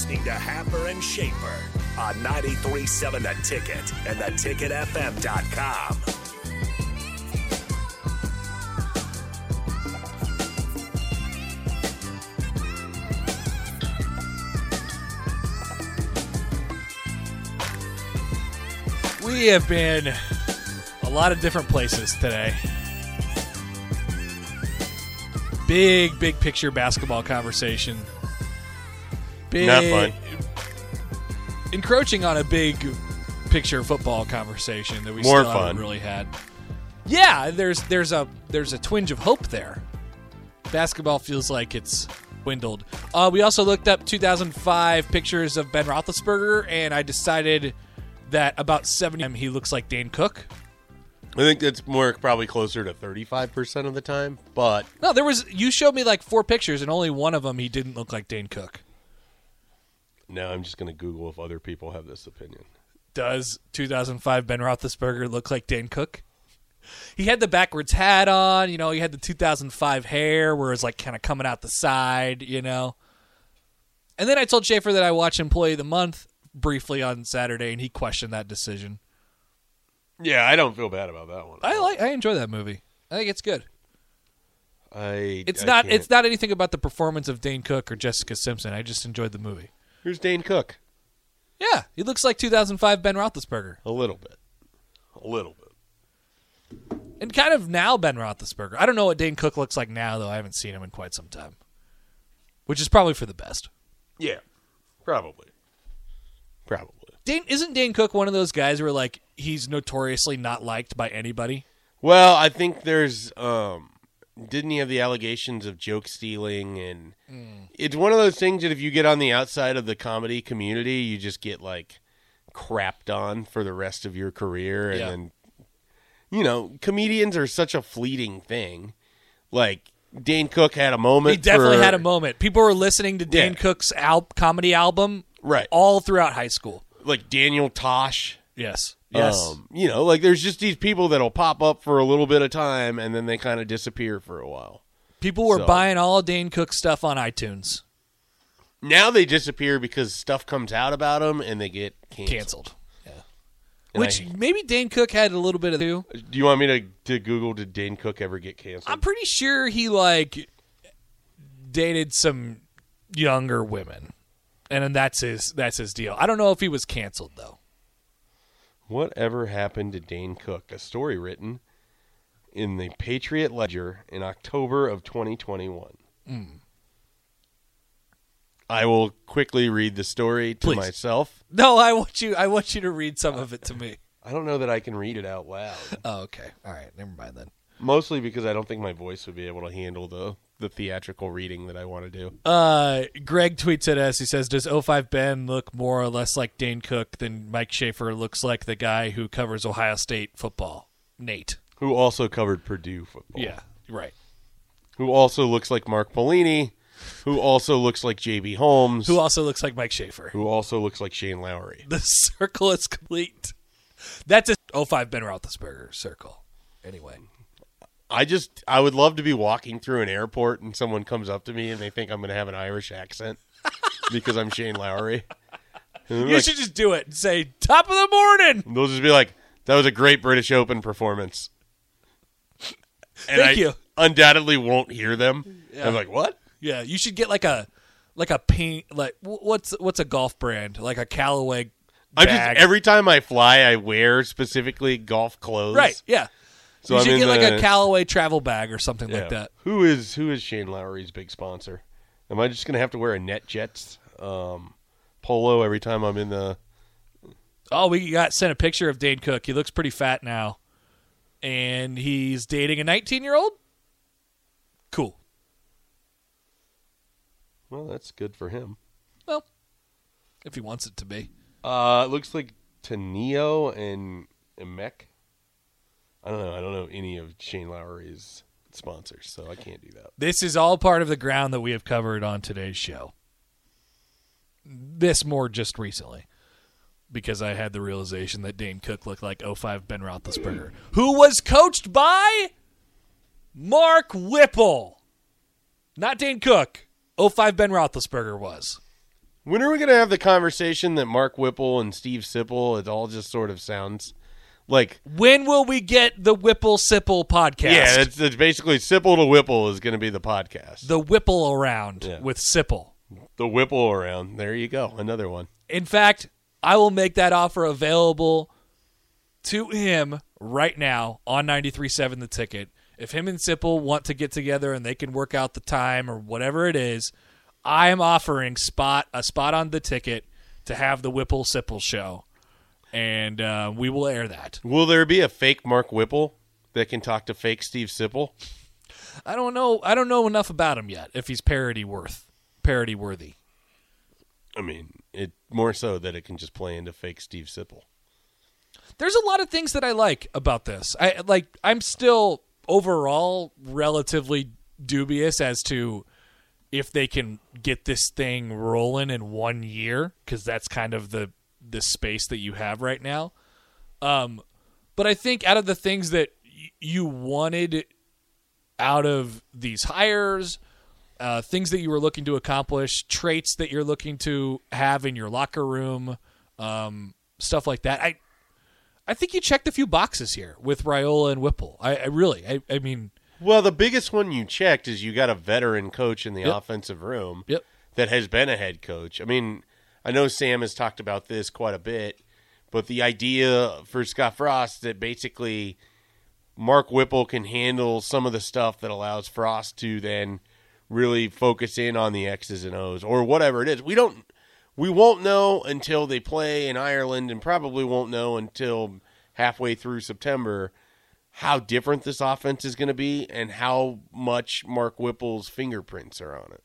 Listening to Happer and Schaefer on 93.7 The Ticket and theticketfm.com. We have been a lot of different places today. Big, big picture basketball conversation. Big, Not fun. Encroaching on a big picture football conversation that we More still haven't fun. really had. Yeah, there's there's a there's a twinge of hope there. Basketball feels like it's dwindled. Uh, we also looked up 2005 pictures of Ben Roethlisberger, and I decided that about 70 he looks like Dane Cook. I think that's more probably closer to 35% of the time, but No, there was you showed me like four pictures, and only one of them he didn't look like Dane Cook. Now I'm just going to Google if other people have this opinion. Does 2005 Ben Roethlisberger look like Dan Cook? He had the backwards hat on, you know. He had the 2005 hair, where it's like kind of coming out the side, you know. And then I told Schaefer that I watched Employee of the Month briefly on Saturday, and he questioned that decision. Yeah, I don't feel bad about that one. I like, I enjoy that movie. I think it's good. I It's I not, can't- it's not anything about the performance of Dane Cook or Jessica Simpson. I just enjoyed the movie. Here's Dane Cook. Yeah, he looks like 2005 Ben Roethlisberger. A little bit. A little bit. And kind of now Ben Roethlisberger. I don't know what Dane Cook looks like now, though. I haven't seen him in quite some time, which is probably for the best. Yeah. Probably. Probably. Dane isn't Dane Cook one of those guys where like he's notoriously not liked by anybody? Well, I think there's um didn't he have the allegations of joke stealing and mm. it's one of those things that if you get on the outside of the comedy community, you just get like crapped on for the rest of your career and Yeah. then you know, comedians are such a fleeting thing. Like Dane Cook had a moment. He definitely for- had a moment. People were listening to Dane Yeah. Cook's al- comedy album Right. all throughout high school. Like Daniel Tosh. Yes. Yes. Um, you know, like there's just these people that'll pop up for a little bit of time and then they kind of disappear for a while. People were so- buying all Dane Cook stuff on iTunes. Now they disappear because stuff comes out about them and they get canceled. Canceled. Yeah. And Which I- maybe Dane Cook had a little bit of too. do you want me to, to Google did Dane Cook ever get canceled? I'm pretty sure he like dated some younger women, and then that's his that's his deal. I don't know if he was canceled though. Whatever happened to Dane Cook? A story written in the Patriot Ledger in October of 2021. Hmm. I will quickly read the story to Please. myself. No, I want you. I want you to read some of it to me. I don't know that I can read it out loud. Oh, okay. All right. Never mind then. Mostly because I don't think my voice would be able to handle the the theatrical reading that I want to do. Uh, Greg tweets at us. He says, "Does 05 Ben look more or less like Dane Cook than Mike Schaefer looks like the guy who covers Ohio State football, Nate?" Who also covered Purdue football. Yeah. Right. Who also looks like Mark Polini. Who also looks like JB Holmes. Who also looks like Mike Schaefer? who also looks like Shane Lowry. The circle is complete. That's a 05 Ben Roethlisberger circle. Anyway. I just I would love to be walking through an airport and someone comes up to me and they think I'm going to have an Irish accent because I'm Shane Lowry. You like, should just do it and say, top of the morning. they'll just be like, "That was a great British Open performance." And Thank I you. Undoubtedly, won't hear them. I'm like, "What?" Yeah, you should get like a like a paint like what's what's a golf brand? Like a Callaway I just every time I fly, I wear specifically golf clothes. Right, yeah. So you should in get like the- a Callaway travel bag or something Yeah. like that. Who is who is Shane Lowry's big sponsor? Am I just going to have to wear a NetJets um, polo every time I'm in the? Oh, we got sent a picture of Dane Cook. He looks pretty fat now. And he's dating a 19-year-old? Cool. Well, that's good for him. Well, if he wants it to be. Uh, it looks like Taneo and Emek. I don't know. I don't know any of Shane Lowry's sponsors, so I can't do that. This is all part of the ground that we have covered on today's show. This more just recently, because I had the realization that Dane Cook looked like 05 Ben Roethlisberger, who was coached by Mark Whipple, not Dane Cook. 05 Ben Roethlisberger was. When are we going to have the conversation that Mark Whipple and Steve Sipple? It all just sort of sounds like When will we get the Whipple Sipple podcast? yeah. It's, it's basically Sipple to Whipple is going to be the podcast. the Whipple around Yeah. with Sipple. The Whipple around. There you go. Another one. In fact, I will make that offer available to him right now on 93.7 The Ticket. If him and Sipple want to get together and they can work out the time or whatever it is, I am offering spot a spot on the ticket to have the Whipple Sipple show, and uh, we will air that. Will there be a fake Mark Whipple that can talk to fake Steve Sipple? I don't know. I don't know enough about him yet. If he's parody worth, parody worthy. I mean, it more so that it can just play into fake Steve Sipple. there's a lot of things that I like about this. I like I'm still overall relatively dubious as to if they can get this thing rolling in one year because that's kind of the the space that you have right now. Um, but I think out of the things that y- you wanted out of these hires, uh, things that you were looking to accomplish, traits that you're looking to have in your locker room, um, stuff like that. I I think you checked a few boxes here with Raiola and Whipple. I, I really, I, I mean, Well, the biggest one you checked is you got a veteran coach in the Yep. offensive room Yep. that has been a head coach. I mean, I know Sam has talked about this quite a bit, but the idea for Scott Frost that basically Mark Whipple can handle some of the stuff that allows Frost to then really focus in on the X's and O's or whatever it is. We don't we won't know until they play in Ireland and probably won't know until halfway through September how different this offense is going to be and how much Mark Whipple's fingerprints are on it.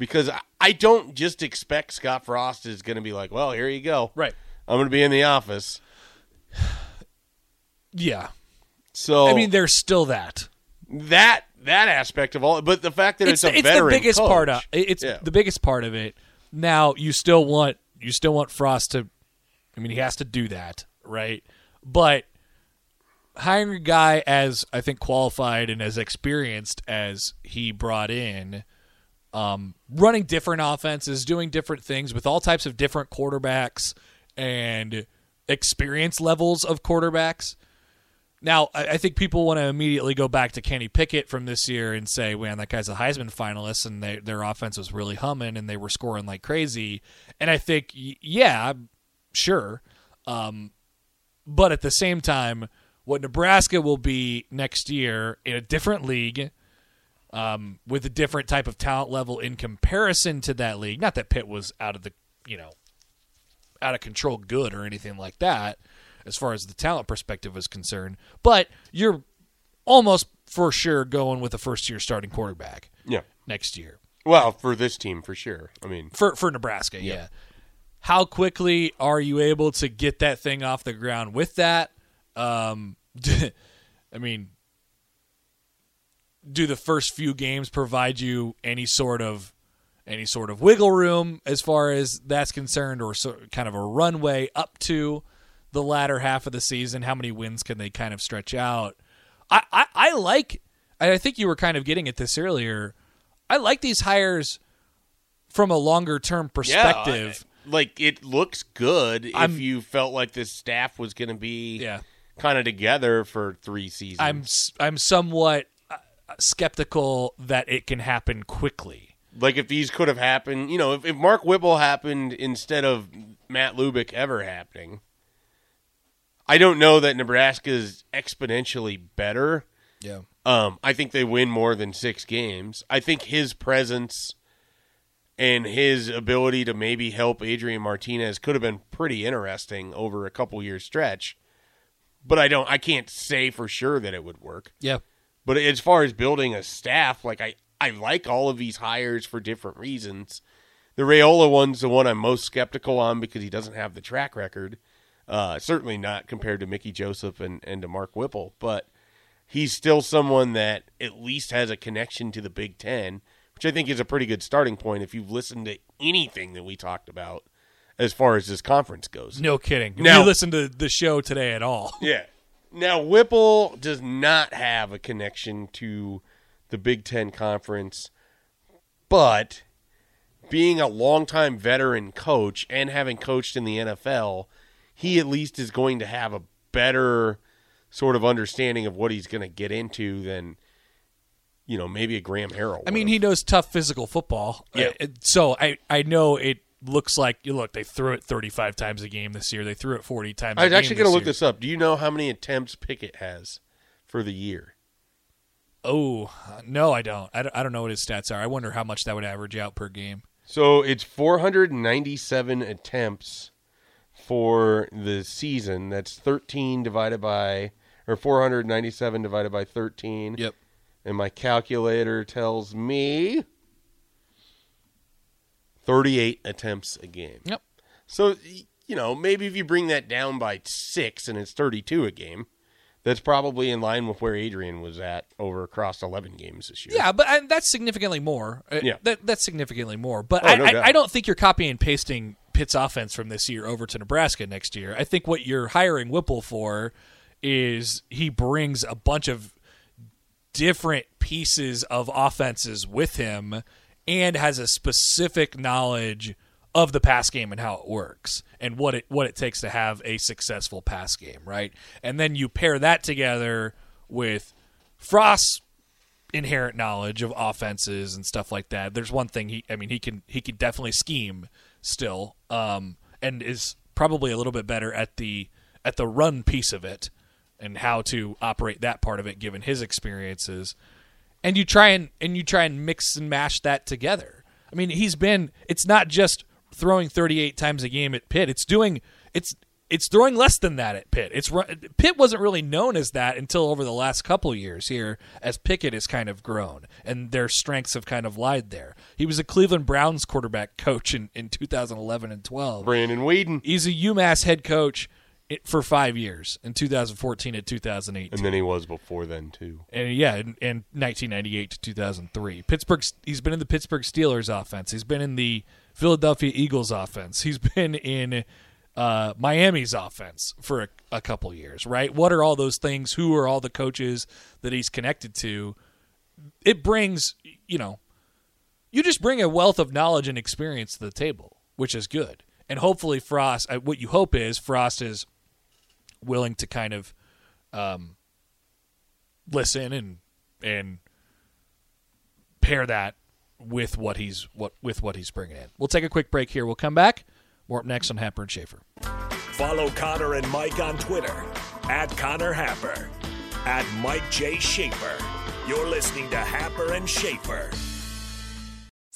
Because I- don't just expect Scott Frost is going to be like, well, here you go. right. I'm going to be in the office. Yeah. So I mean, there's still that. that that aspect of all, but the fact that it's, It's, a it's the biggest coach, part of it's Yeah. the biggest part of it. Now you still want you still want Frost to. I mean, he has to do that, right? But hiring a guy as I think qualified and as experienced as he brought in, um, running different offenses, doing different things with all types of different quarterbacks and experience levels of quarterbacks. Now, I, I think people want to immediately go back to Kenny Pickett from this year and say, "Man, that guy's a Heisman finalist, and they, their offense was really humming, and they were scoring like crazy." And I think, yeah, sure, um, but at the same time, what Nebraska will be next year in a different league, um, with a different type of talent level in comparison to that league. Not that Pitt was out of the, you know, out of control good or anything like that as far as the talent perspective is concerned, but you're almost for sure going with a first year starting quarterback Yeah. next year Well, for this team, for sure. I mean, for for Nebraska. Yeah. How quickly are you able to get that thing off the ground with that? Um, I mean, do the first few games provide you any sort of any sort of wiggle room as far as that's concerned, or so, kind of a runway up to the latter half of the season? How many wins can they kind of stretch out? I, I, I like. I think you were kind of getting at this earlier. I like these hires from a longer term perspective. Yeah, I- like it looks good I'm- if you felt like this staff was going to be Yeah. kind of together for three seasons. I'm I'm somewhat skeptical that it can happen quickly. Like if these could have happened, you know, if, if Mark Whipple happened instead of Matt Lubick ever happening, I don't know that Nebraska is exponentially better. Yeah. Um, I think they win more than six games. I think his presence and his ability to maybe help Adrian Martinez could have been pretty interesting over a couple year stretch. But I don't I can't say for sure that it would work. Yeah. But as far as building a staff, like I, I like all of these hires for different reasons. The Raiola one's the one I'm most skeptical on because he doesn't have the track record. Uh, certainly not compared to Mickey Joseph and, and to Mark Whipple, but he's still someone that at least has a connection to the Big Ten, which I think is a pretty good starting point if you've listened to anything that we talked about as far as this conference goes. No kidding. If Now- you listen to the show today at all. Yeah. Now Whipple does not have a connection to the Big Ten Conference, but being a longtime veteran coach and having coached in the NFL, he at least is going to have a better sort of understanding of what he's going to get into than you know maybe a Graham Harrell. I mean, he knows tough physical football. Yeah. Uh, So I, I know it looks like you look. They threw it 35 times a game this year. They threw it 40 times. I was actually going to look year. this up. Do you know how many attempts Pickett has for the year? Oh no, I don't. I don't. I don't know what his stats are. I wonder how much that would average out per game. So it's 497 attempts for the season. That's 13 divided by, or 497 divided by 13. Yep. And my calculator tells me 38 attempts a game. Yep. So, you know, maybe if you bring that down by six and it's 32 a game, that's probably in line with where Adrian was at over across 11 games this year. Yeah, but I, that's significantly more. Uh, Yeah. that, that's significantly more. But Oh, I, no I. I don't think you're copying and pasting Pitt's offense from this year over to Nebraska next year. I think what you're hiring Whipple for is he brings a bunch of different pieces of offenses with him and has a specific knowledge of the pass game and how it works and what it what it takes to have a successful pass game, right? And then you pair that together with Frost's inherent knowledge of offenses and stuff like that. There's one thing he I mean he can he can definitely scheme still um and is probably a little bit better at the at the run piece of it and how to operate that part of it given his experiences and you try and and you try and mix and mash that together. I mean, he's been it's not just throwing 38 times a game at Pitt. It's doing it's it's throwing less than that at Pitt. It's Pitt wasn't really known as that until over the last couple years here as Pickett has kind of grown and their strengths have kind of lied there. He was a Cleveland Browns quarterback coach in, in 2011 and 12. Brandon Weeden. He's a UMass head coach for 5 years in 2014 to 2018 And then he was before then, too. and yeah, in, in 1998 to 2003, Pittsburgh. He's been in the Pittsburgh Steelers offense. He's been in the Philadelphia Eagles offense. He's been in uh, Miami's offense for a, a couple years. Right? What are all those things? Who are all the coaches that he's connected to? It brings you know, you just bring a wealth of knowledge and experience to the table, which is good. And hopefully, Frost. uh, What you hope is Frost is willing to kind of um, listen and and pair that with what he's what with what he's bringing in. We'll take a quick break here. We'll come back. More up next on Happer and Schaefer. Follow Connor and Mike on Twitter at Connor Happer, at Mike J. Schaefer. You're listening to Happer and Schaefer.